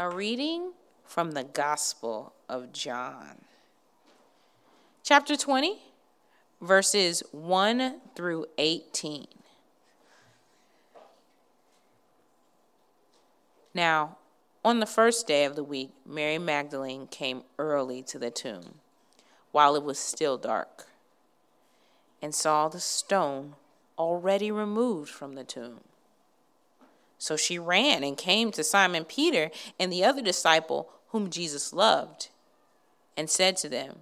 A reading from the Gospel of John, chapter 20, verses 1 through 18. Now, on the first day of the week, Mary Magdalene came early to the tomb while it was still dark and saw the stone already removed from the tomb. So she ran and came to Simon Peter and the other disciple whom Jesus loved, and said to them,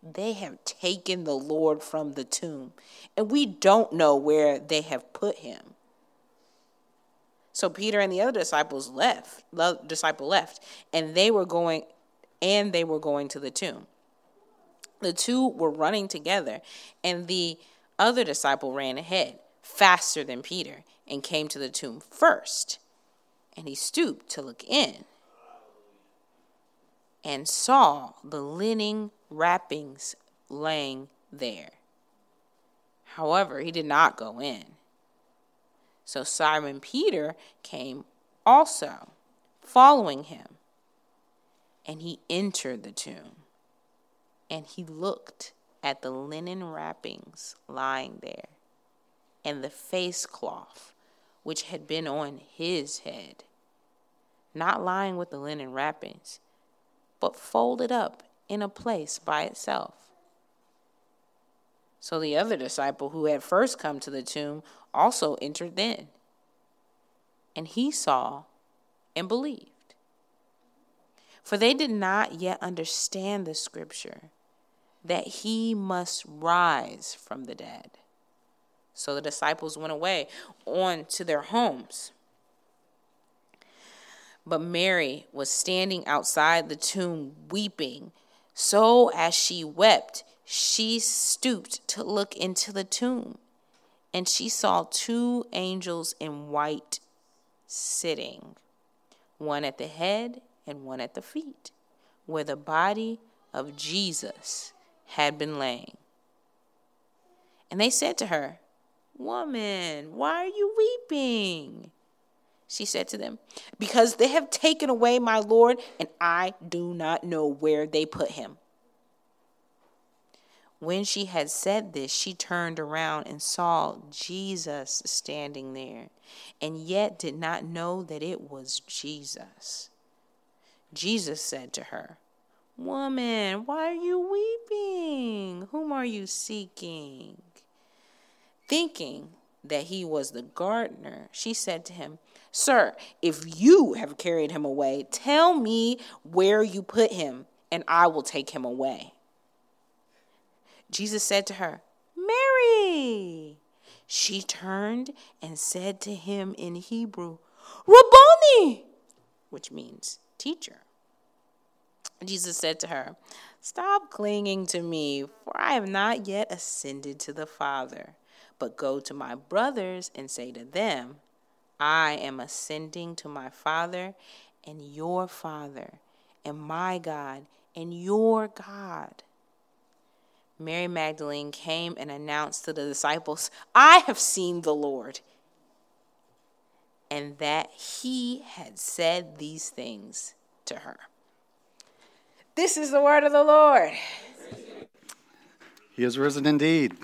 They have taken the Lord from the tomb, and we don't know where they have put him. So Peter and the other disciples left, the disciple left, and they were going and they were going to the tomb. The two were running together, and the other disciple ran ahead, faster than Peter and came to the tomb first. And he stooped to look in and saw the linen wrappings laying there. However, he did not go in. So Simon Peter came also, following him. And he entered the tomb. And he looked at the linen wrappings lying there, and the face cloth which had been on his head, not lying with the linen wrappings, but folded up in a place by itself. So the other disciple who had first come to the tomb also entered then. And he saw and believed. For they did not yet understand the scripture that he must rise from the dead. So the disciples went away on to their homes. But Mary was standing outside the tomb weeping. So as she wept, she stooped to look into the tomb, and she saw two angels in white sitting, one at the head and one at the feet, where the body of Jesus had been laying. And they said to her, Woman, why are you weeping? She said to them, Because they have taken away my Lord, and I do not know where they put him. When she had said this, she turned around and saw Jesus standing there, and yet did not know that it was Jesus. Jesus said to her, Woman, why are you weeping? Whom are you seeking? Thinking that he was the gardener, she said to him, Sir, if you have carried him away, tell me where you put him, and I will take him away. Jesus said to her, Mary. She turned and said to him in Hebrew, Rabboni, which means teacher. Jesus said to her, Stop clinging to me, for I have not yet ascended to the Father but go to my brothers and say to them, I am ascending to my Father and your Father, and my God and your God. Mary Magdalene came and announced to the disciples, I have seen the Lord, and that he had said these things to her. This is the word of the Lord. He is risen indeed.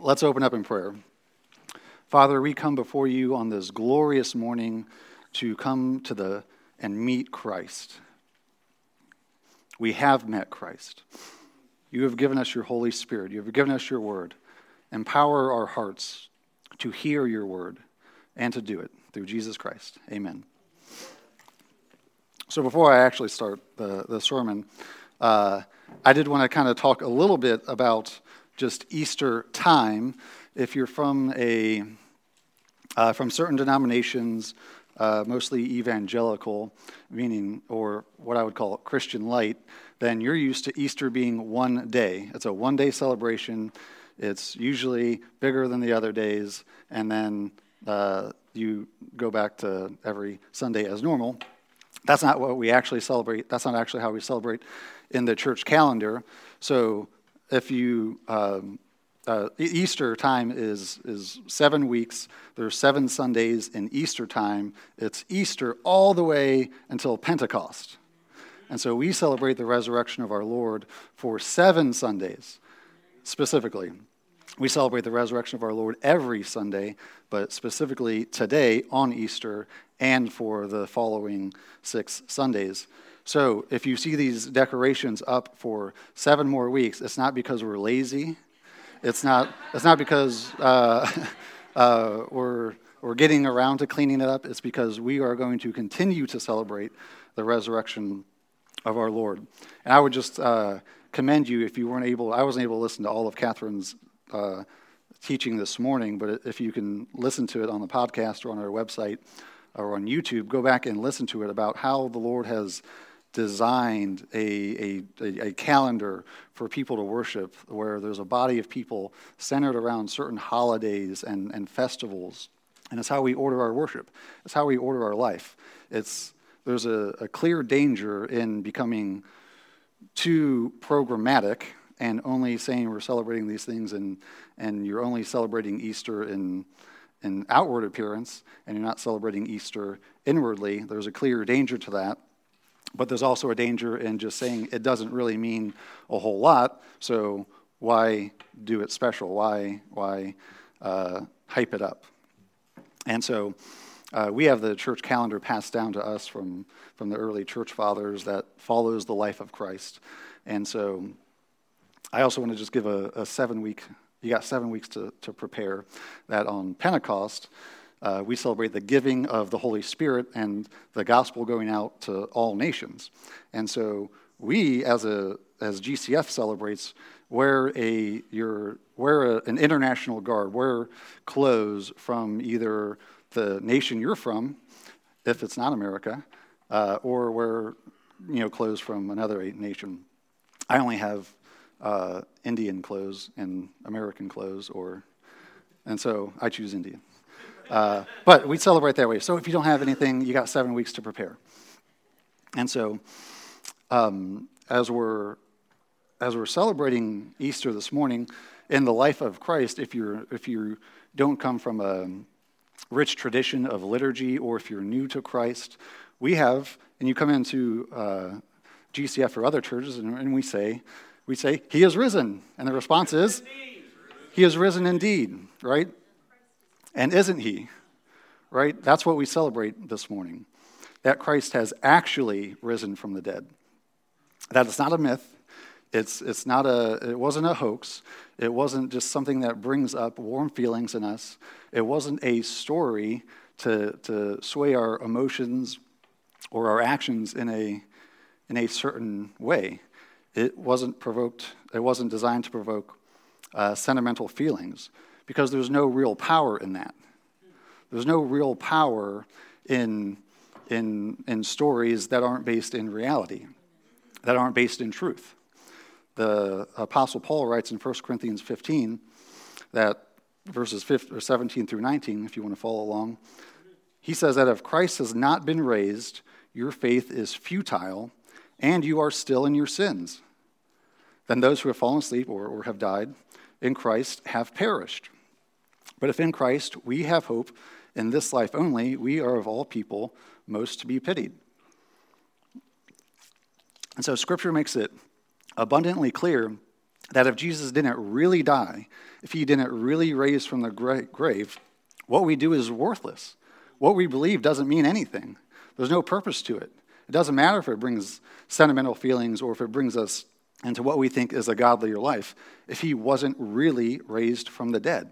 Let's open up in prayer. Father, we come before you on this glorious morning to come to the and meet Christ. We have met Christ. You have given us your Holy Spirit. You have given us your word. Empower our hearts to hear your word and to do it through Jesus Christ. Amen. So, before I actually start the, the sermon, uh, I did want to kind of talk a little bit about just Easter time. If you're from a uh, from certain denominations, uh, mostly evangelical, meaning or what I would call Christian light, then you're used to Easter being one day. It's a one day celebration. It's usually bigger than the other days, and then uh, you go back to every Sunday as normal. That's not what we actually celebrate. That's not actually how we celebrate in the church calendar. So if you um, uh, Easter time is, is seven weeks. There's seven Sundays in Easter time. It's Easter all the way until Pentecost. And so we celebrate the resurrection of our Lord for seven Sundays specifically. We celebrate the resurrection of our Lord every Sunday, but specifically today on Easter and for the following six Sundays. So if you see these decorations up for seven more weeks, it's not because we're lazy it's not, it's not because uh, uh, we're, we're getting around to cleaning it up. It's because we are going to continue to celebrate the resurrection of our Lord. And I would just uh, commend you if you weren't able, I wasn't able to listen to all of Catherine's uh, teaching this morning, but if you can listen to it on the podcast or on our website or on YouTube, go back and listen to it about how the Lord has designed a, a, a, calendar for people to worship where there's a body of people centered around certain holidays and, and festivals. And it's how we order our worship, it's how we order our life. It's, there's a, a clear danger in becoming too programmatic and only saying we're celebrating these things and, and you're only celebrating Easter in, in outward appearance and you're not celebrating Easter inwardly. There's a clear danger to that. But there's also a danger in just saying it doesn't really mean a whole lot, so why do it special? Why, why uh, hype it up? And so uh, we have the church calendar passed down to us from, from the early church fathers that follows the life of Christ. And so I also want to just give a, a seven week, you got seven weeks to, to prepare that on Pentecost uh, we celebrate the giving of the Holy Spirit and the gospel going out to all nations. And so we, as a as GCF celebrates, wear a your wear a, an international garb, wear clothes from either the nation you're from, if it's not America, uh, or wear you know clothes from another nation. I only have uh, Indian clothes and American clothes, or and so I choose Indian. Uh, but we celebrate that way. So if you don't have anything, you got seven weeks to prepare. And so, um, as we're as we're celebrating Easter this morning, in the life of Christ, if you're if you don't come from a rich tradition of liturgy, or if you're new to Christ, we have, and you come into uh, GCF or other churches, and, and we say, we say, He is risen, and the response is, He is risen indeed, right? And isn't he? Right? That's what we celebrate this morning. That Christ has actually risen from the dead. That it's not a myth. It's, it's not a, it wasn't a hoax. It wasn't just something that brings up warm feelings in us. It wasn't a story to, to sway our emotions or our actions in a, in a certain way. It wasn't provoked, it wasn't designed to provoke uh, sentimental feelings because there's no real power in that. There's no real power in, in, in stories that aren't based in reality, that aren't based in truth. The Apostle Paul writes in 1 Corinthians 15 that verses 15, 17 through 19, if you want to follow along, he says that if Christ has not been raised, your faith is futile and you are still in your sins. Then those who have fallen asleep or, or have died in Christ have perished. But if in Christ we have hope in this life only, we are of all people most to be pitied. And so Scripture makes it abundantly clear that if Jesus didn't really die, if he didn't really raise from the grave, what we do is worthless. What we believe doesn't mean anything. There's no purpose to it. It doesn't matter if it brings sentimental feelings or if it brings us into what we think is a godlier life if he wasn't really raised from the dead.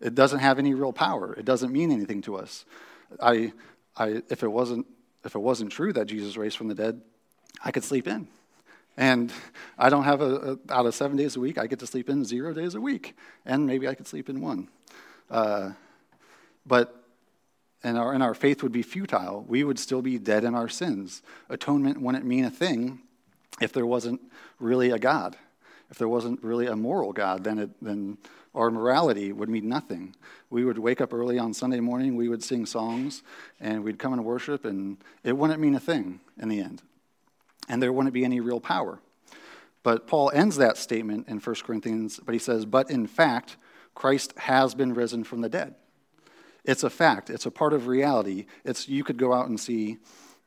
It doesn't have any real power. It doesn't mean anything to us. I, I, if, it wasn't, if it wasn't true that Jesus raised from the dead, I could sleep in. And I don't have a, a, out of seven days a week, I get to sleep in zero days a week. And maybe I could sleep in one. Uh, but and our, and our faith would be futile. We would still be dead in our sins. Atonement wouldn't mean a thing if there wasn't really a God. If there wasn't really a moral God, then, it, then our morality would mean nothing. We would wake up early on Sunday morning, we would sing songs, and we'd come and worship, and it wouldn't mean a thing in the end. And there wouldn't be any real power. But Paul ends that statement in 1 Corinthians, but he says, But in fact, Christ has been risen from the dead. It's a fact, it's a part of reality. It's, you could go out and see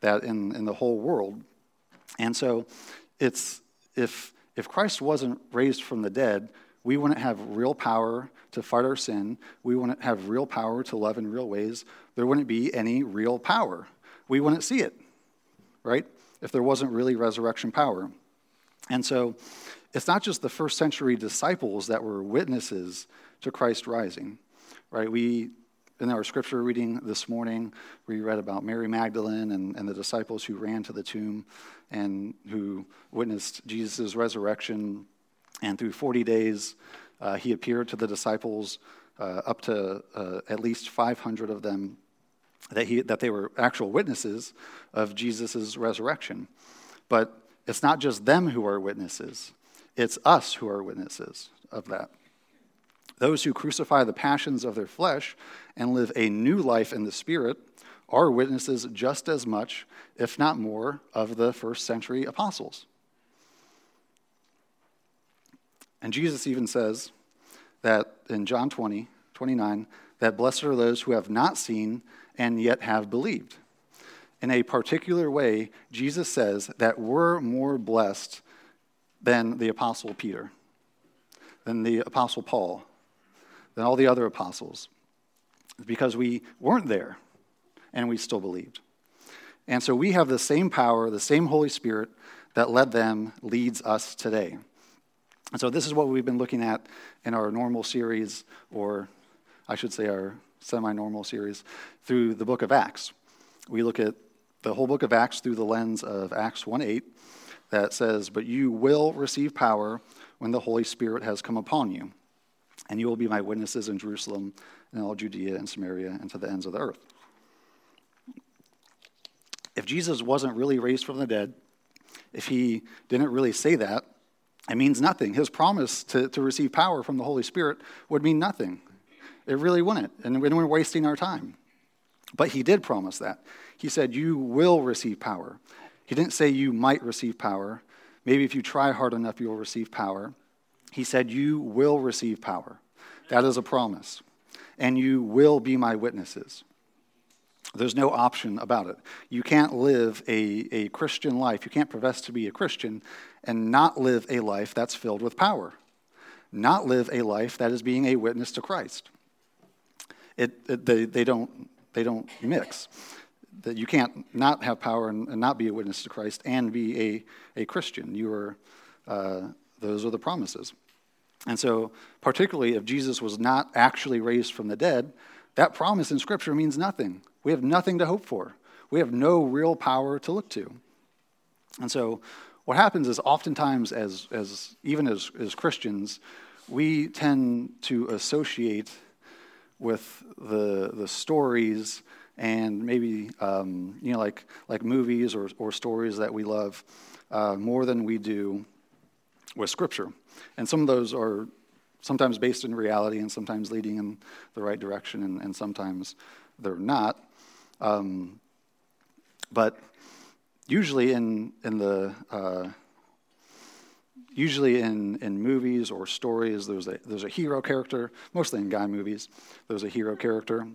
that in, in the whole world. And so it's if if Christ wasn't raised from the dead, we wouldn't have real power to fight our sin. We wouldn't have real power to love in real ways. There wouldn't be any real power. We wouldn't see it, right? If there wasn't really resurrection power. And so it's not just the first century disciples that were witnesses to Christ rising, right? We, in our scripture reading this morning, we read about Mary Magdalene and, and the disciples who ran to the tomb and who witnessed Jesus' resurrection. And through 40 days, uh, he appeared to the disciples, uh, up to uh, at least 500 of them, that, he, that they were actual witnesses of Jesus' resurrection. But it's not just them who are witnesses, it's us who are witnesses of that. Those who crucify the passions of their flesh and live a new life in the Spirit are witnesses just as much, if not more, of the first century apostles. And Jesus even says that in John 20, 29, that blessed are those who have not seen and yet have believed. In a particular way, Jesus says that we're more blessed than the Apostle Peter, than the Apostle Paul, than all the other apostles, because we weren't there and we still believed. And so we have the same power, the same Holy Spirit that led them leads us today. And so this is what we've been looking at in our normal series, or I should say our semi normal series, through the book of Acts. We look at the whole book of Acts through the lens of Acts 1 8, that says, But you will receive power when the Holy Spirit has come upon you, and you will be my witnesses in Jerusalem and all Judea and Samaria and to the ends of the earth if Jesus wasn't really raised from the dead, if he didn't really say that, it means nothing. His promise to, to receive power from the Holy Spirit would mean nothing. It really wouldn't, and we're wasting our time. But he did promise that. He said, You will receive power. He didn't say you might receive power. Maybe if you try hard enough, you'll receive power. He said, You will receive power. That is a promise. And you will be my witnesses. There's no option about it. You can't live a, a Christian life, you can't profess to be a Christian and not live a life that's filled with power, not live a life that is being a witness to Christ. It, it they, they, don't, they don't mix. That you can't not have power and, and, not be a witness to Christ and be a, a Christian. You are, uh, those are the promises. And so, particularly if Jesus was not actually raised from the dead, that promise in Scripture means nothing. We have nothing to hope for. We have no real power to look to. And so, what happens is oftentimes, as, as even as, as Christians, we tend to associate with the, the stories and maybe um, you know like, like movies or, or stories that we love uh, more than we do with Scripture. And some of those are sometimes based in reality and sometimes leading in the right direction, and, and sometimes they're not. Um, but usually in, in the uh, usually in, in movies or stories, there's a, there's a hero character, mostly in guy movies, there's a hero character.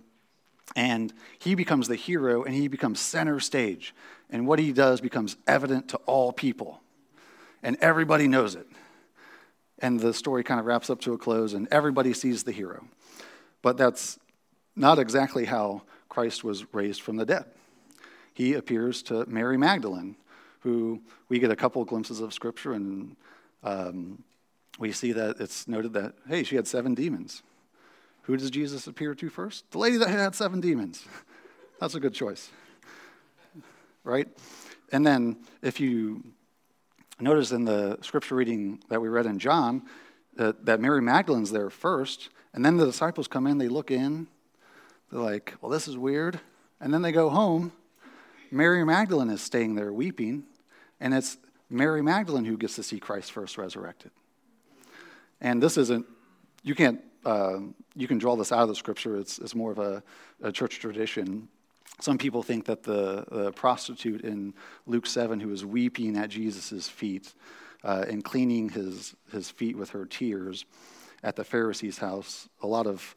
And he becomes the hero and he becomes center stage. And what he does becomes evident to all people. And everybody knows it. And the story kind of wraps up to a close and everybody sees the hero. But that's not exactly how Christ was raised from the dead. He appears to Mary Magdalene, who we get a couple of glimpses of scripture, and um, we see that it's noted that, hey, she had seven demons. Who does Jesus appear to first? The lady that had seven demons. That's a good choice. Right? And then if you notice in the scripture reading that we read in John, that, that Mary Magdalene's there first, and then the disciples come in, they look in, they're like, well, this is weird. And then they go home. Mary Magdalene is staying there weeping, and it's Mary Magdalene who gets to see Christ first resurrected. And this isn't, you can't, uh, you can draw this out of the scripture. It's, it's more of a, a church tradition. Some people think that the, the, prostitute in Luke 7 who was weeping at Jesus' feet, uh, and cleaning his, his feet with her tears at the Pharisee's house. A lot of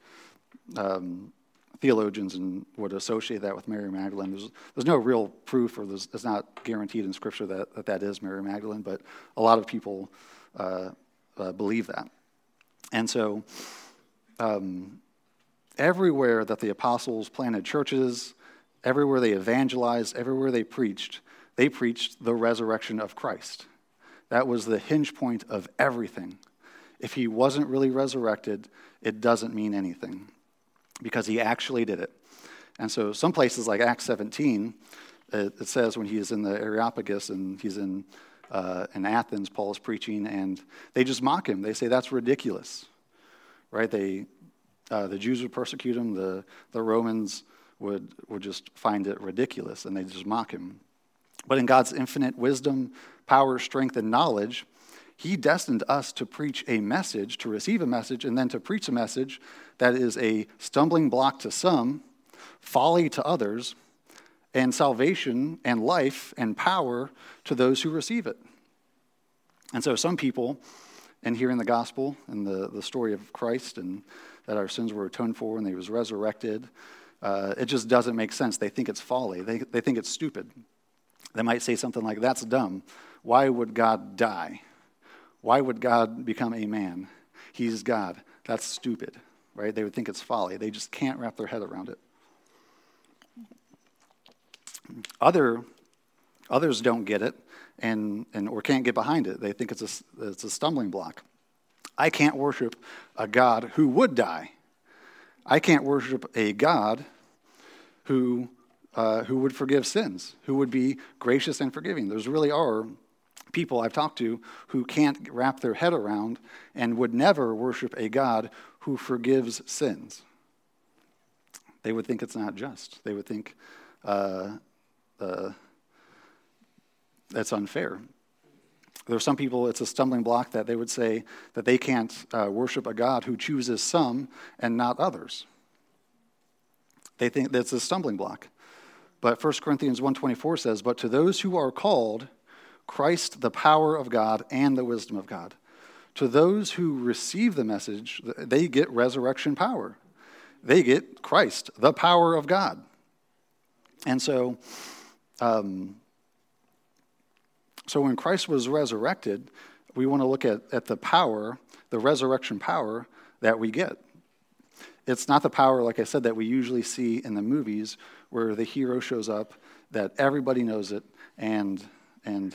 um, theologians and would associate that with Mary Magdalene. There's, there's no real proof, or it's not guaranteed in Scripture that, that that is Mary Magdalene, but a lot of people uh, uh, believe that. And so, um, everywhere that the apostles planted churches, everywhere they evangelized, everywhere they preached, they preached the resurrection of Christ. That was the hinge point of everything. If he wasn't really resurrected, it doesn't mean anything because he actually did it. And so, some places like Acts 17, it, says when he is in the Areopagus and he's in, uh, in Athens, Paul is preaching, and they just mock him. They say, That's ridiculous. Right? They, uh, the Jews would persecute him, the, the Romans would, would just find it ridiculous, and they just mock him. But in God's infinite wisdom, power, strength, and knowledge, he destined us to preach a message, to receive a message, and then to preach a message that is a stumbling block to some, folly to others, and salvation and life and power to those who receive it. And so some people, in hearing the gospel and the, the story of Christ and that our sins were atoned for and he was resurrected, uh, it just doesn't make sense. They think it's folly, they, they think it's stupid. They might say something like, That's dumb. Why would God die? Why would God become a man? He's God. That's stupid, right? They would think it's folly. They just can't wrap their head around it. Other, others don't get it and, and, or can't get behind it. They think it's a, it's a stumbling block. I can't worship a God who would die. I can't worship a God who, uh, who would forgive sins, who would be gracious and forgiving. There's really are people I've talked to who can't wrap their head around and would never worship a God who forgives sins. They would think it's not just. They would think uh, uh, that's unfair. There are some people, it's a stumbling block that they would say that they can't uh, worship a God who chooses some and not others. They think that's a stumbling block. But 1 Corinthians 1.24 says, But to those who are called, Christ, the power of God and the wisdom of God. To those who receive the message, they get resurrection power. They get Christ, the power of God. And so, um, so when Christ was resurrected, we want to look at, at the power, the resurrection power that we get. It's not the power, like I said, that we usually see in the movies where the hero shows up, that everybody knows it, and, and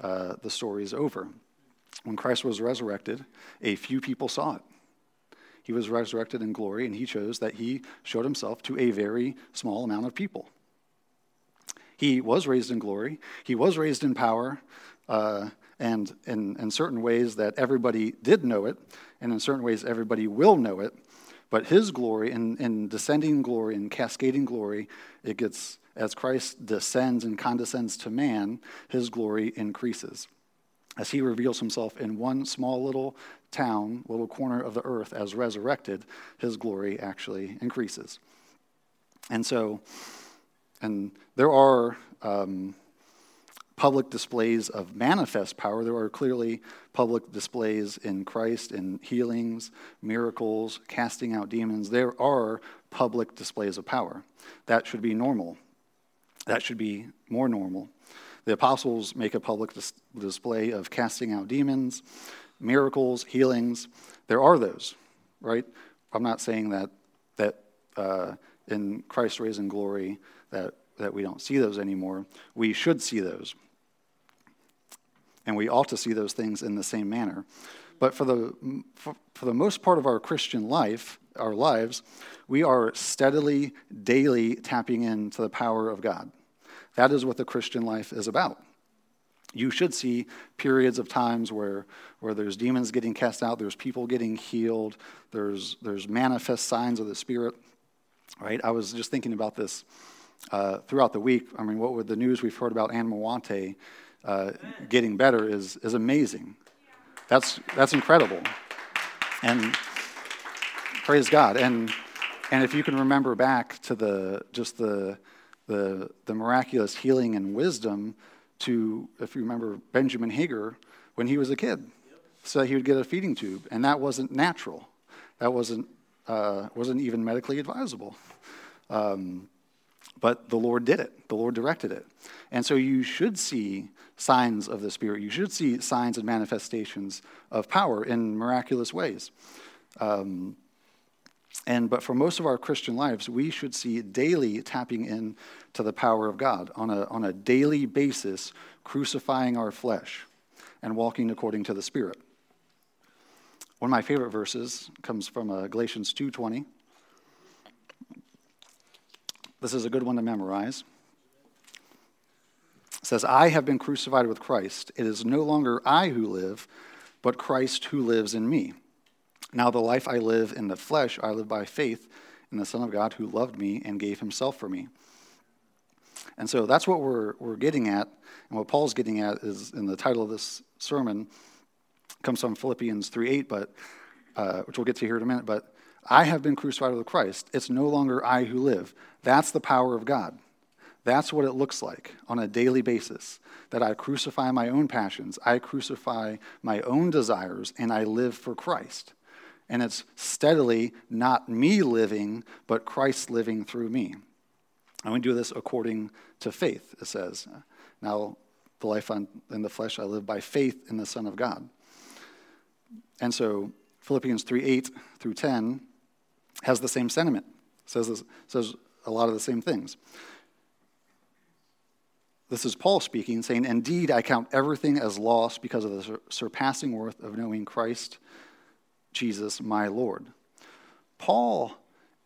uh, the story is over. When Christ was resurrected, a few people saw it. He was resurrected in glory, and he chose that he showed himself to a very small amount of people. He was raised in glory, he was raised in power, uh, and in, in certain ways that everybody did know it, and in certain ways everybody will know it. But his glory, in, in descending glory and cascading glory, it gets as Christ descends and condescends to man, his glory increases. As he reveals himself in one small little town, little corner of the earth as resurrected, his glory actually increases. And so, and there are um, public displays of manifest power. There are clearly public displays in Christ in healings, miracles, casting out demons. There are public displays of power. That should be normal. That should be more normal. The apostles make a public dis- display of casting out demons, miracles, healings. There are those, right? I'm not saying that that uh, in Christ's raising glory that that we don't see those anymore. We should see those, and we ought to see those things in the same manner. But for the for, for the most part of our Christian life, our lives, we are steadily, daily tapping into the power of God. That is what the Christian life is about. You should see periods of times where, where there's demons getting cast out, there's people getting healed, there's, there's manifest signs of the Spirit, right? I was just thinking about this uh, throughout the week. I mean, what with the news we've heard about Anne Mawante uh, getting better is, is amazing. That's, that's incredible. And praise God. And, and if you can remember back to the just the, the, the miraculous healing and wisdom to, if you remember, Benjamin Hager when he was a kid so he would get a feeding tube. And that wasn't natural, that wasn't, uh, wasn't even medically advisable. Um, but the Lord did it, the Lord directed it. And so you should see signs of the Spirit. You should see signs and manifestations of power in miraculous ways. Um, and but for most of our Christian lives, we should see daily tapping in to the power of God on a, on a daily basis, crucifying our flesh and walking according to the Spirit. One of my favorite verses comes from uh, Galatians 2:20. This is a good one to memorize. It says, "I have been crucified with Christ. It is no longer I who live, but Christ who lives in me." Now, the life I live in the flesh, I live by faith in the Son of God who loved me and gave himself for me. And so that's what we're, we're getting at. And what Paul's getting at is in the title of this sermon comes from Philippians 3 8, but, uh, which we'll get to here in a minute. But I have been crucified with Christ. It's no longer I who live. That's the power of God. That's what it looks like on a daily basis. That I crucify my own passions, I crucify my own desires, and I live for Christ. And it's steadily not me living, but Christ living through me. And we do this according to faith, it says. Now, the life in the flesh I live by faith in the Son of God. And so, Philippians 3 8 through 10 has the same sentiment, says, says a lot of the same things. This is Paul speaking, saying, Indeed, I count everything as loss because of the surpassing worth of knowing Christ Jesus my Lord. Paul,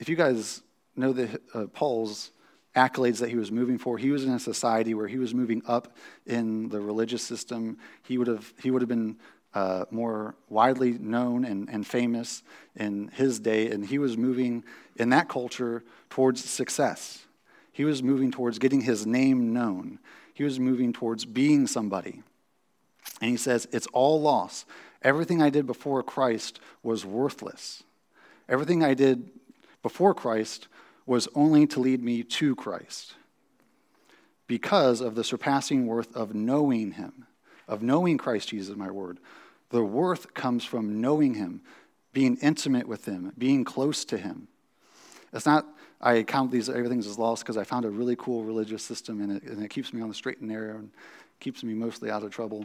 if you guys know the, uh, Paul's accolades that he was moving for, he was in a society where he was moving up in the religious system. He would have, he would have been uh, more widely known and, and famous in his day, and he was moving in that culture towards success. He was moving towards getting his name known. He was moving towards being somebody. And he says, It's all loss Everything I did before Christ was worthless. Everything I did before Christ was only to lead me to Christ because of the surpassing worth of knowing Him, of knowing Christ Jesus, my word. The worth comes from knowing Him, being intimate with Him, being close to Him. It's not, I count these everything as lost because I found a really cool religious system and it, and it keeps me on the straight and narrow and keeps me mostly out of trouble,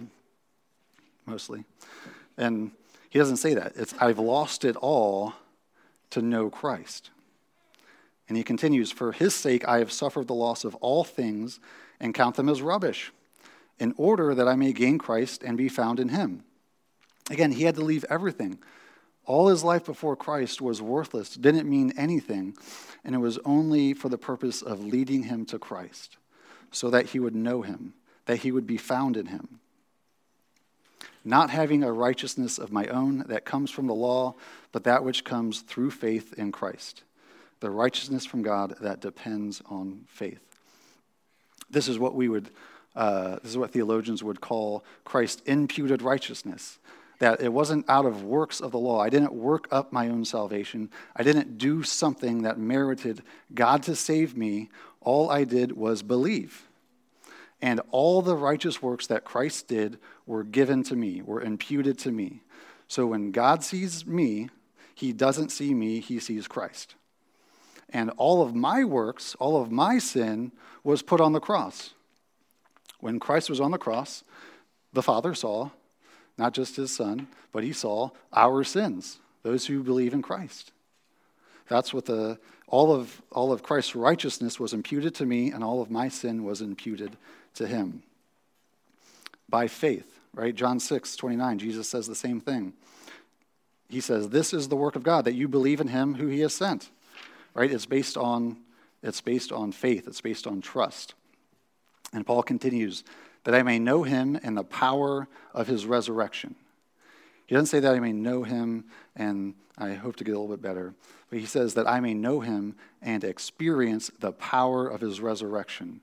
mostly. And he doesn't say that. It's, I've lost it all to know Christ. And he continues, For his sake I have suffered the loss of all things and count them as rubbish, in order that I may gain Christ and be found in him. Again, he had to leave everything. All his life before Christ was worthless, didn't mean anything, and it was only for the purpose of leading him to Christ, so that he would know him, that he would be found in him not having a righteousness of my own that comes from the law, but that which comes through faith in Christ, the righteousness from God that depends on faith. This is what we would, uh, this is what theologians would call Christ imputed righteousness. That it wasn't out of works of the law. I didn't work up my own salvation. I didn't do something that merited God to save me. All I did was believe and all the righteous works that Christ did were given to me, were imputed to me. So when God sees me, he doesn't see me, he sees Christ. And all of my works, all of my sin was put on the cross. When Christ was on the cross, the Father saw not just his Son, but he saw our sins, those who believe in Christ. That's what the all of all of Christ's righteousness was imputed to me, and all of my sin was imputed to him by faith, right? John 6, 29, Jesus says the same thing. He says, This is the work of God, that you believe in him who he has sent. Right? It's based on it's based on faith, it's based on trust. And Paul continues, that I may know him and the power of his resurrection. He doesn't say that I may know him and I hope to get a little bit better, but he says that I may know him and experience the power of his resurrection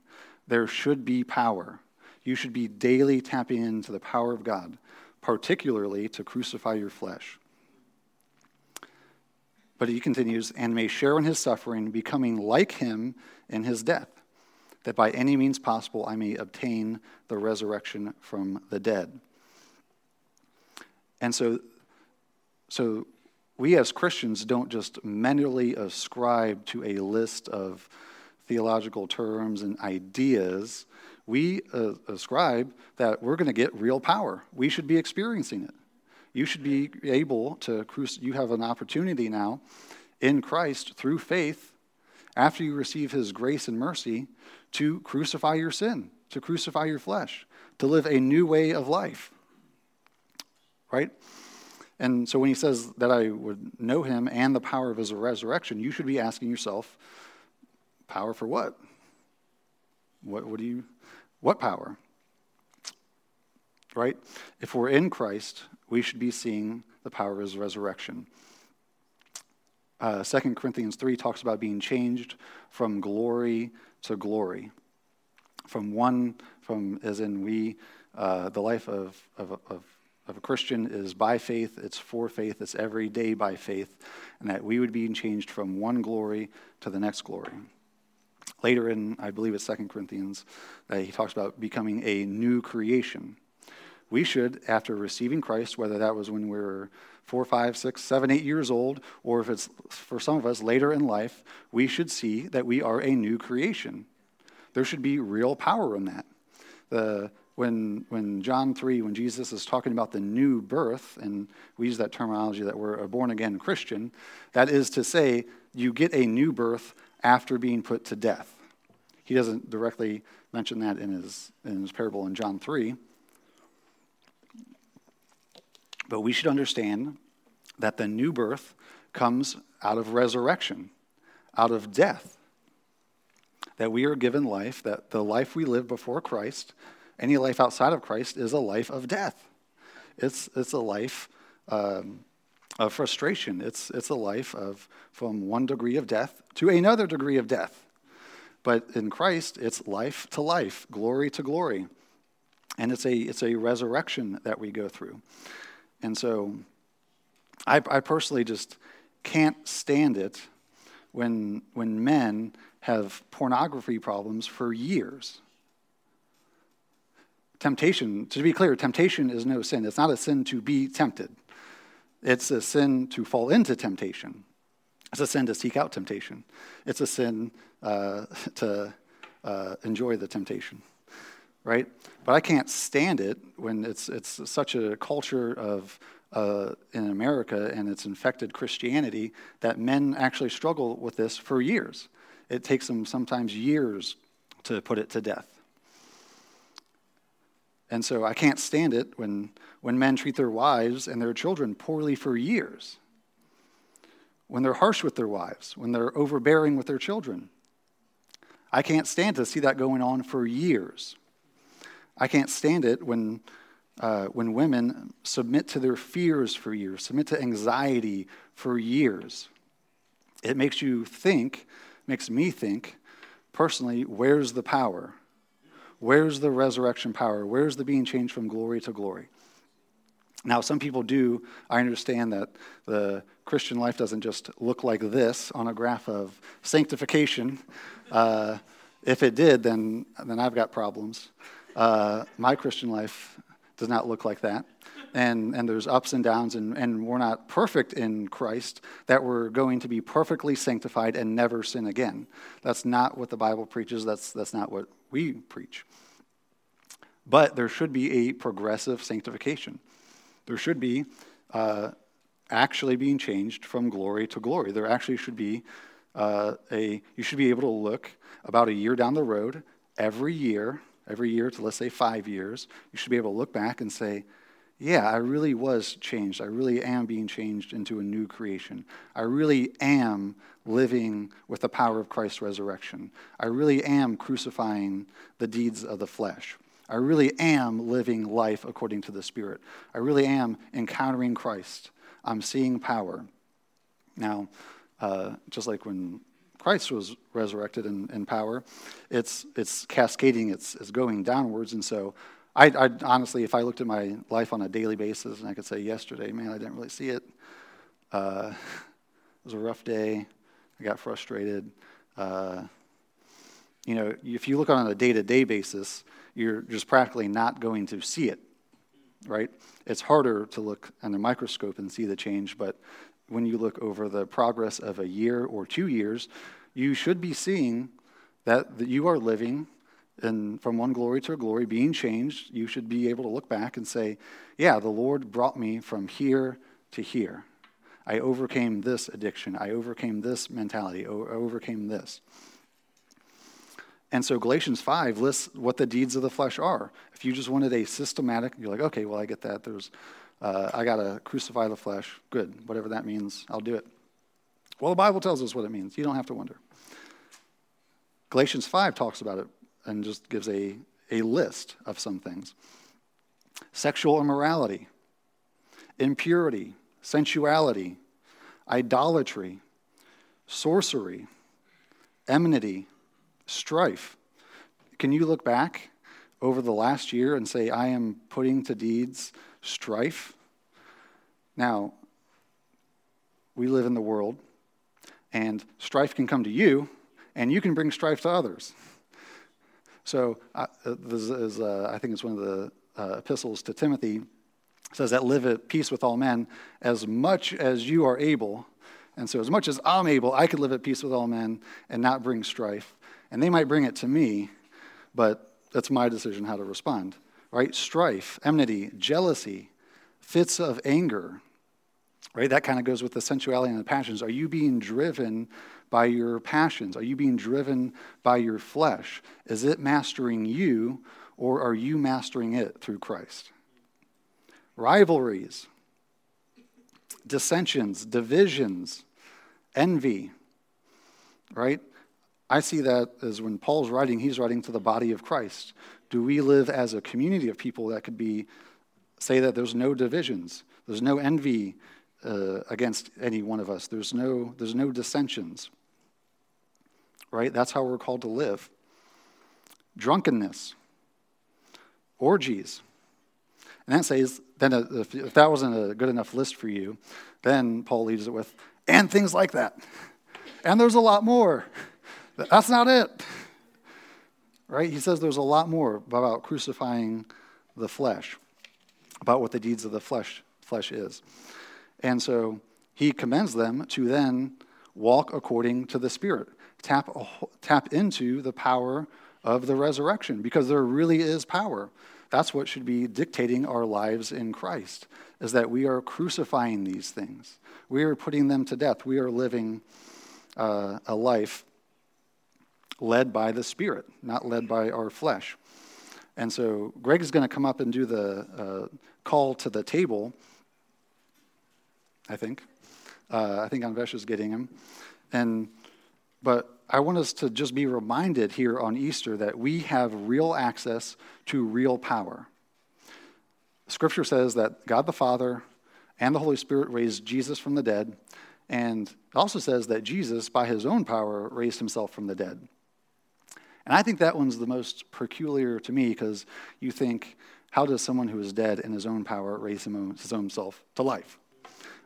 there should be power. You should be daily tapping into the power of God, particularly to crucify your flesh. But he continues, and may share in his suffering, becoming like him in his death, that by any means possible I may obtain the resurrection from the dead. And so, so we as Christians don't just mentally ascribe to a list of theological terms and ideas. We uh, ascribe that we're going to get real power. We should be experiencing it. You should be able to, you have an opportunity now in Christ through faith, after you receive his grace and mercy, to crucify your sin, to crucify your flesh, to live a new way of life. Right? And so when he says that I would know him and the power of his resurrection, you should be asking yourself, power for what? What, what do you, what power? Right? If we're in Christ, we should be seeing the power of his resurrection. Uh, 2 Corinthians 3 talks about being changed from glory to glory. From one, from as in we, uh, the life of, of, of, of a Christian is by faith, it's for faith, it's every day by faith, and that we would be changed from one glory to the next glory. Later in, I believe it's 2 Corinthians, uh, he talks about becoming a new creation. We should, after receiving Christ, whether that was when we were four, five, six, seven, eight years old, or if it's for some of us later in life, we should see that we are a new creation. There should be real power in that. The, when, when John 3, when Jesus is talking about the new birth, and we use that terminology that we're a born again Christian, that is to say, you get a new birth after being put to death. He doesn't directly mention that in his, in his parable in John 3. But we should understand that the new birth comes out of resurrection, out of death. That we are given life, that the life we live before Christ, any life outside of Christ, is a life of death. It's, it's a life um, of frustration. It's, it's a life of from one degree of death to another degree of death. But in Christ, it's life to life, glory to glory. And it's a, it's a resurrection that we go through. And so I, I personally just can't stand it when, when men have pornography problems for years. Temptation, to be clear, temptation is no sin. It's not a sin to be tempted, it's a sin to fall into temptation. It's a sin to seek out temptation. It's a sin uh, to uh, enjoy the temptation right? But I can't stand it when it's, it's such a culture of, uh, in America and it's infected Christianity that men actually struggle with this for years. It takes them sometimes years to put it to death. And so I can't stand it when, when men treat their wives and their children poorly for years. When they're harsh with their wives, when they're overbearing with their children. I can't stand to see that going on for years. I can't stand it when, uh, when women submit to their fears for years, submit to anxiety for years. It makes you think, makes me think, personally, where's the power? Where's the resurrection power? Where's the being changed from glory to glory? Now, some people do, I understand that the Christian life doesn't just look like this on a graph of sanctification. Uh, if it did, then, then I've got problems. Uh, my Christian life does not look like that. And, and there's ups and downs, and, and we're not perfect in Christ, that we're going to be perfectly sanctified and never sin again. That's not what the Bible preaches, that's, that's not what we preach. But there should be a progressive sanctification. There should be uh, actually being changed from glory to glory. There actually should be uh, a, you should be able to look about a year down the road every year every year to let's say five years, you should be able to look back and say, yeah, I really was changed. I really am being changed into a new creation. I really am living with the power of Christ's resurrection. I really am crucifying the deeds of the flesh. I really am living life according to the Spirit. I really am encountering Christ. I'm seeing power. Now, uh, just like when Christ was resurrected in, in power, it's, it's cascading, it's, it's going downwards. And so, I, I, honestly, if I looked at my life on a daily basis and I could say yesterday, man, I didn't really see it. Uh, it was a rough day. I got frustrated. Uh, you know, if you look on a day to day basis, you're just practically not going to see it. right? It's harder to look under a microscope and see the change, but when you look over the progress of a year or two years, you should be seeing that, you are living from one glory to a glory, being changed. You should be able to look back and say, Yeah, the Lord brought me from here to here. I overcame this addiction. I overcame this mentality. I overcame this. And so Galatians 5 lists what the deeds of the flesh are. If you just wanted a systematic, you're like, okay, well, I get that. There's, uh, I got to crucify the flesh. Good. Whatever that means, I'll do it. Well, the Bible tells us what it means. You don't have to wonder. Galatians 5 talks about it and just gives a, a list of some things sexual immorality, impurity, sensuality, idolatry, sorcery, enmity, strife. Can you look back over the last year and say, I am putting to deeds strife? Now, we live in the world, and strife can come to you, and you can bring strife to others. So, uh, this is, uh, I think it's one of the uh, epistles to Timothy says that live at peace with all men as much as you are able. And so, as much as I'm able, I could live at peace with all men and not bring strife. And they might bring it to me, but that's my decision how to respond. Right? Strife, enmity, jealousy, fits of anger. Right? That kind of goes with the sensuality and the passions. Are you being driven by your passions? Are you being driven by your flesh? Is it mastering you, or are you mastering it through Christ? rivalries, dissensions, divisions, envy, right? I see that as when Paul's writing, he's writing to the body of Christ. Do we live as a community of people that could be, say that there's no divisions, there's no envy uh, against any one of us, there's no, there's no dissensions, right? That's how we're called to live. Drunkenness, orgies, and then says, then if, if that wasn't a good enough list for you, then Paul leaves it with, and things like that. And there's a lot more. That's not it. Right? He says there's a lot more about crucifying the flesh, about what the deeds of the flesh, flesh is. And so he commends them to then walk according to the Spirit, tap, tap into the power of the resurrection, because there really is power. That's what should be dictating our lives in Christ, is that we are crucifying these things. We are putting them to death. We are living uh, a life led by the Spirit, not led by our flesh. And so Greg is going to come up and do the uh, call to the table, I think. Uh, I think Anvesh is getting him. And, but I want us to just be reminded here on Easter that we have real access to real power. Scripture says that God the Father and the Holy Spirit raised Jesus from the dead, and it also says that Jesus, by his own power, raised himself from the dead. And I think that one's the most peculiar to me because you think, how does someone who is dead in his own power raise his own self to life?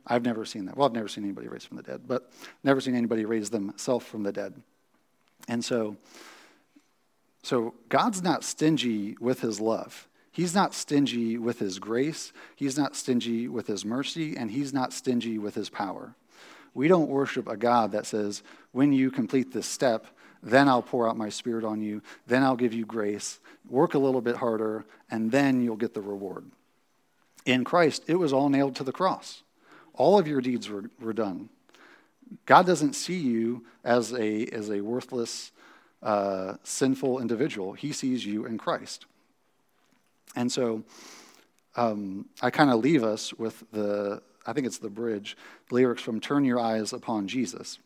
I've never seen that. Well, I've never seen anybody raised from the dead, but never seen anybody raise themselves from the dead. And so, so God's not stingy with his love. He's not stingy with his grace. He's not stingy with his mercy, and he's not stingy with his power. We don't worship a God that says, when you complete this step, then I'll pour out my spirit on you, then I'll give you grace, work a little bit harder, and then you'll get the reward. In Christ, it was all nailed to the cross. All of your deeds were, were done. God doesn't see you as a, as a worthless, uh, sinful individual. He sees you in Christ. And so um, I kind of leave us with the, I think it's the bridge, lyrics from Turn Your Eyes Upon Jesus,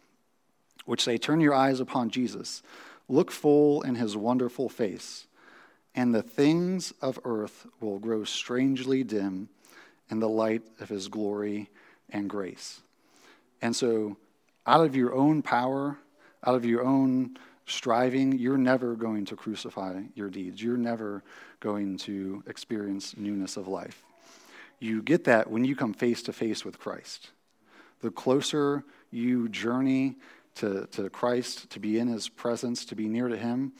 which say, Turn your eyes upon Jesus, look full in his wonderful face, and the things of earth will grow strangely dim in the light of his glory and grace. And so out of your own power, out of your own striving, you're never going to crucify your deeds. You're never going to experience newness of life. You get that when you come face to face with Christ. The closer you journey to, to Christ, to be in his presence, to be near to him,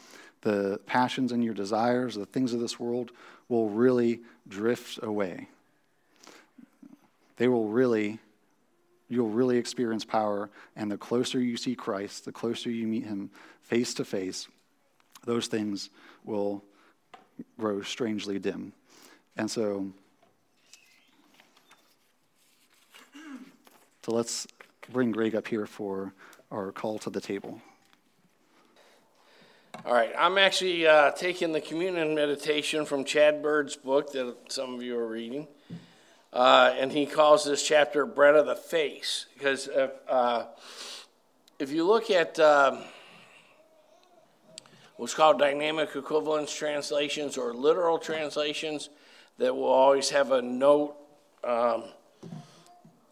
the passions and your desires, the things of this world, will really drift away. They will really, you'll really experience power. And the closer you see Christ, the closer you meet him face to face, those things will grow strangely dim. And so, so let's bring Greg up here for our call to the table. All right, I'm actually uh, taking the communion meditation from Chad Bird's book that some of you are reading. Uh, and he calls this chapter Bread of the Face. Because if, uh, if you look at um, what's called dynamic equivalence translations or literal translations, that will always have a note um,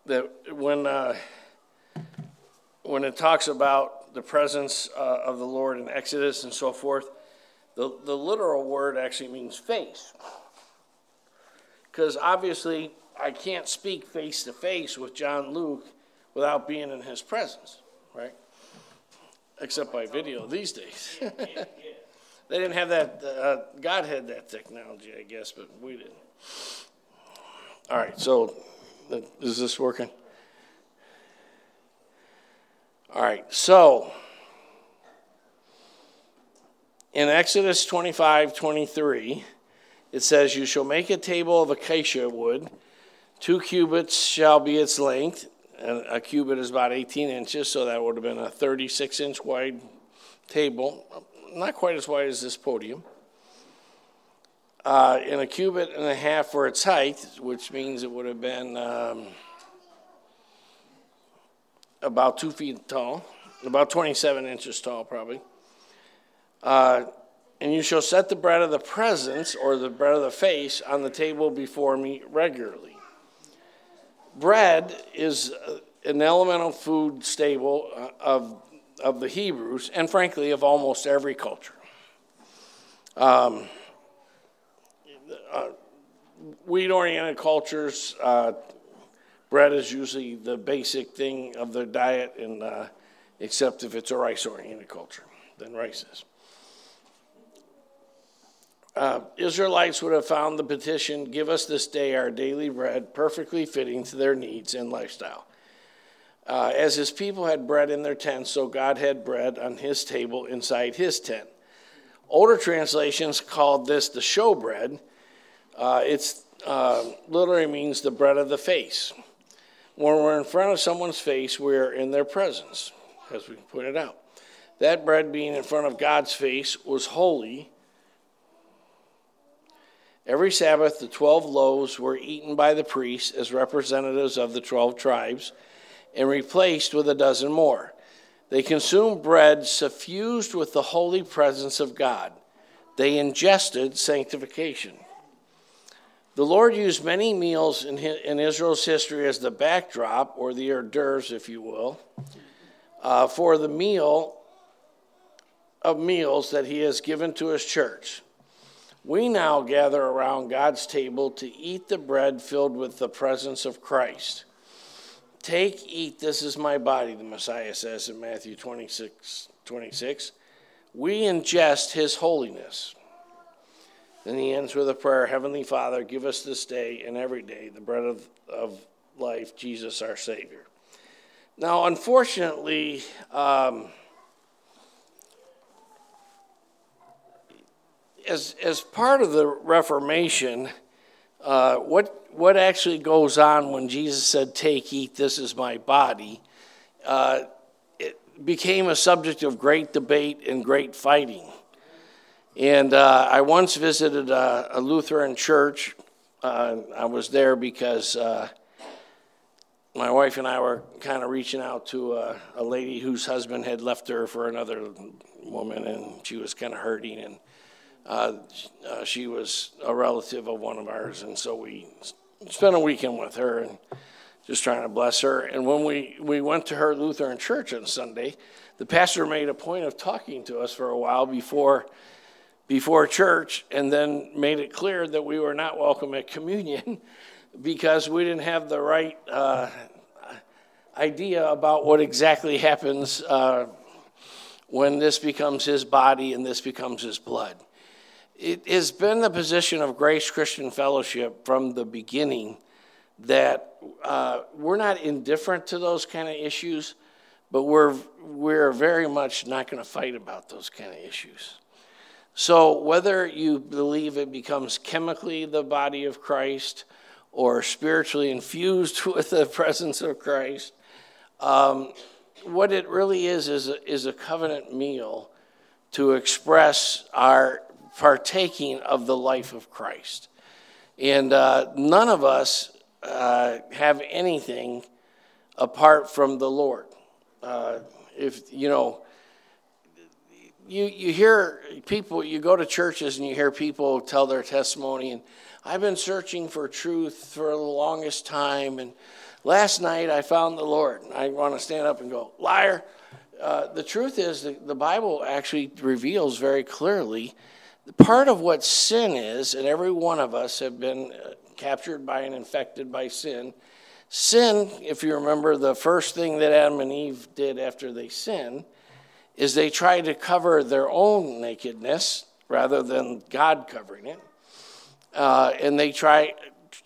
that when, uh, when it talks about the presence uh, of the Lord in Exodus and so forth, the, the literal word actually means face. Because obviously, I can't speak face to face with John Luke without being in his presence, right? Except by video these days. they didn't have that, uh, God had that technology, I guess, but we didn't. All right, so is this working? All right, so in Exodus 25 23, it says, You shall make a table of acacia wood, two cubits shall be its length, and a cubit is about 18 inches, so that would have been a 36 inch wide table, not quite as wide as this podium. Uh, a cubit and a half for its height, which means it would have been. Um, about two feet tall, about 27 inches tall, probably. Uh, and you shall set the bread of the presence or the bread of the face on the table before me regularly. Bread is uh, an elemental food staple uh, of, of the Hebrews and, frankly, of almost every culture. Um, uh, wheat oriented cultures uh, bread is usually the basic thing of their diet, and uh, except if it's a rice-oriented culture, then rice is. Uh, Israelites would have found the petition, Give us this day our daily bread, perfectly fitting to their needs and lifestyle. Uh, as his people had bread in their tents, so God had bread on his table inside his tent. Older translations called this the showbread. Uh, it's uh, literally means the bread of the face. When we're in front of someone's face, we're in their presence, as we pointed out. That bread being in front of God's face was holy. Every Sabbath, the 12 loaves were eaten by the priests as representatives of the 12 tribes and replaced with a dozen more. They consumed bread suffused with the holy presence of God. They ingested sanctification. The Lord used many meals in, in Israel's history as the backdrop, or the hors d'oeuvres, if you will, uh, for the meal of meals that He has given to His church. We now gather around God's table to eat the bread filled with the presence of Christ. Take, eat, this is my body, the Messiah says in Matthew 26, 26. We ingest His holiness. Then he ends with a prayer Heavenly Father, give us this day and every day the bread of, of life, Jesus our Savior. Now, unfortunately, um, as, as part of the Reformation, uh, what, what actually goes on when Jesus said, Take, eat, this is my body, uh, it became a subject of great debate and great fighting. And uh, I once visited a, a Lutheran church. Uh, I was there because uh, my wife and I were kind of reaching out to a, a, lady whose husband had left her for another woman, and she was kind of hurting. And uh, uh, she was a relative of one of ours, and so we spent a weekend with her and just trying to bless her. And when we, we went to her Lutheran church on Sunday, the pastor made a point of talking to us for a while before before church and then made it clear that we were not welcome at communion because we didn't have the right uh, idea about what exactly happens uh, when this becomes his body and this becomes his blood. It has been the position of Grace Christian Fellowship from the beginning that uh, we're not indifferent to those kind of issues, but we're, we're very much not going to fight about those kind of issues. So, whether you believe it becomes chemically the body of Christ or spiritually infused with the presence of Christ, um, what it really is is a, is a covenant meal to express our partaking of the life of Christ. And uh, none of us uh, have anything apart from the Lord. Uh, if you know, you you hear people, you go to churches and you hear people tell their testimony, and I've been searching for truth for the longest time, and last night I found the Lord. And I want to stand up and go, liar. Uh, the truth is, the, the Bible actually reveals very clearly the part of what sin is, and every one of us have been uh, captured by and infected by sin. Sin, if you remember, the first thing that Adam and Eve did after they sinned is they try to cover their own nakedness rather than God covering it. Uh, and they try,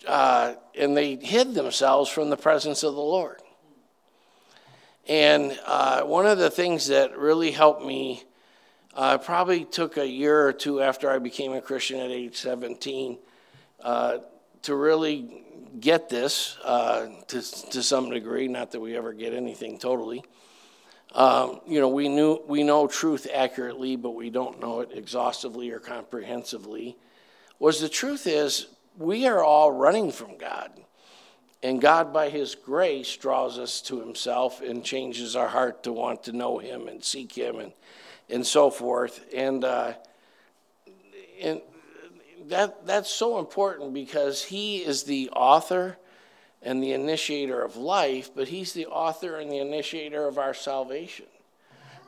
uh, and they hid themselves from the presence of the Lord. And uh, one of the things that really helped me uh, probably took a year or two after I became a Christian at age 17 uh, to really get this uh, to, to some degree, not that we ever get anything totally. Um, you know, we, knew, we know truth accurately, but we don't know it exhaustively or comprehensively. Was the truth is, we are all running from God. And God, by His grace, draws us to Himself and changes our heart to want to know Him and seek Him and, and so forth. And, uh, and that, that's so important because he is the author and the initiator of life, but he's the author and the initiator of our salvation.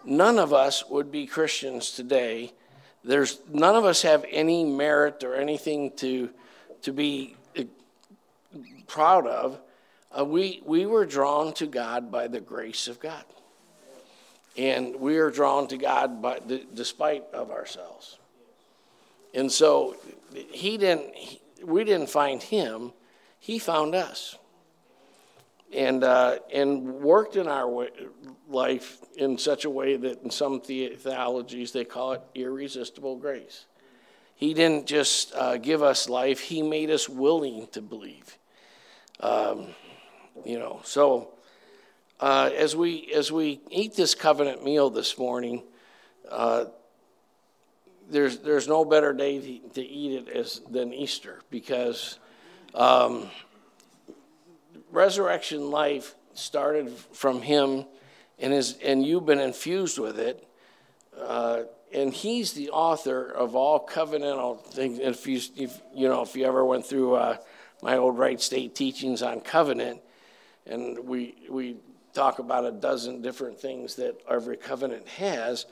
None of us would be Christians today. There's none of us have any merit or anything to to be eh, proud of. Uh, we we were drawn to God by the grace of God, and we are drawn to God by despite of ourselves. And so he didn't, we didn't find him, he found us. And, uh, and worked in our way, life in such a way that in some the- theologies they call it irresistible grace. He didn't just uh, give us life, he made us willing to believe. Um, you know, so uh, as, we, as we eat this covenant meal this morning, uh, there's, there's no better day to, to eat it as, than Easter because um, resurrection life started from him and, is, and you've been infused with it. Uh, and he's the author of all covenantal things. If you, if, you know, if you ever went through uh, my old Wright State teachings on covenant, and we, we talk about a dozen different things that every covenant has,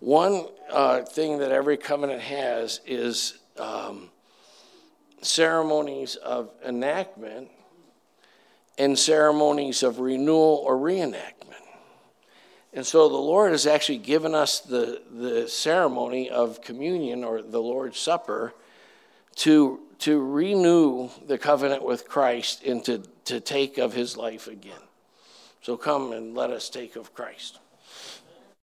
one uh, thing that every covenant has is um, ceremonies of enactment and ceremonies of renewal or reenactment. And so the Lord has actually given us the, the ceremony of communion or the Lord's Supper to, to renew the covenant with Christ and to, to take of his life again. So come and let us take of Christ.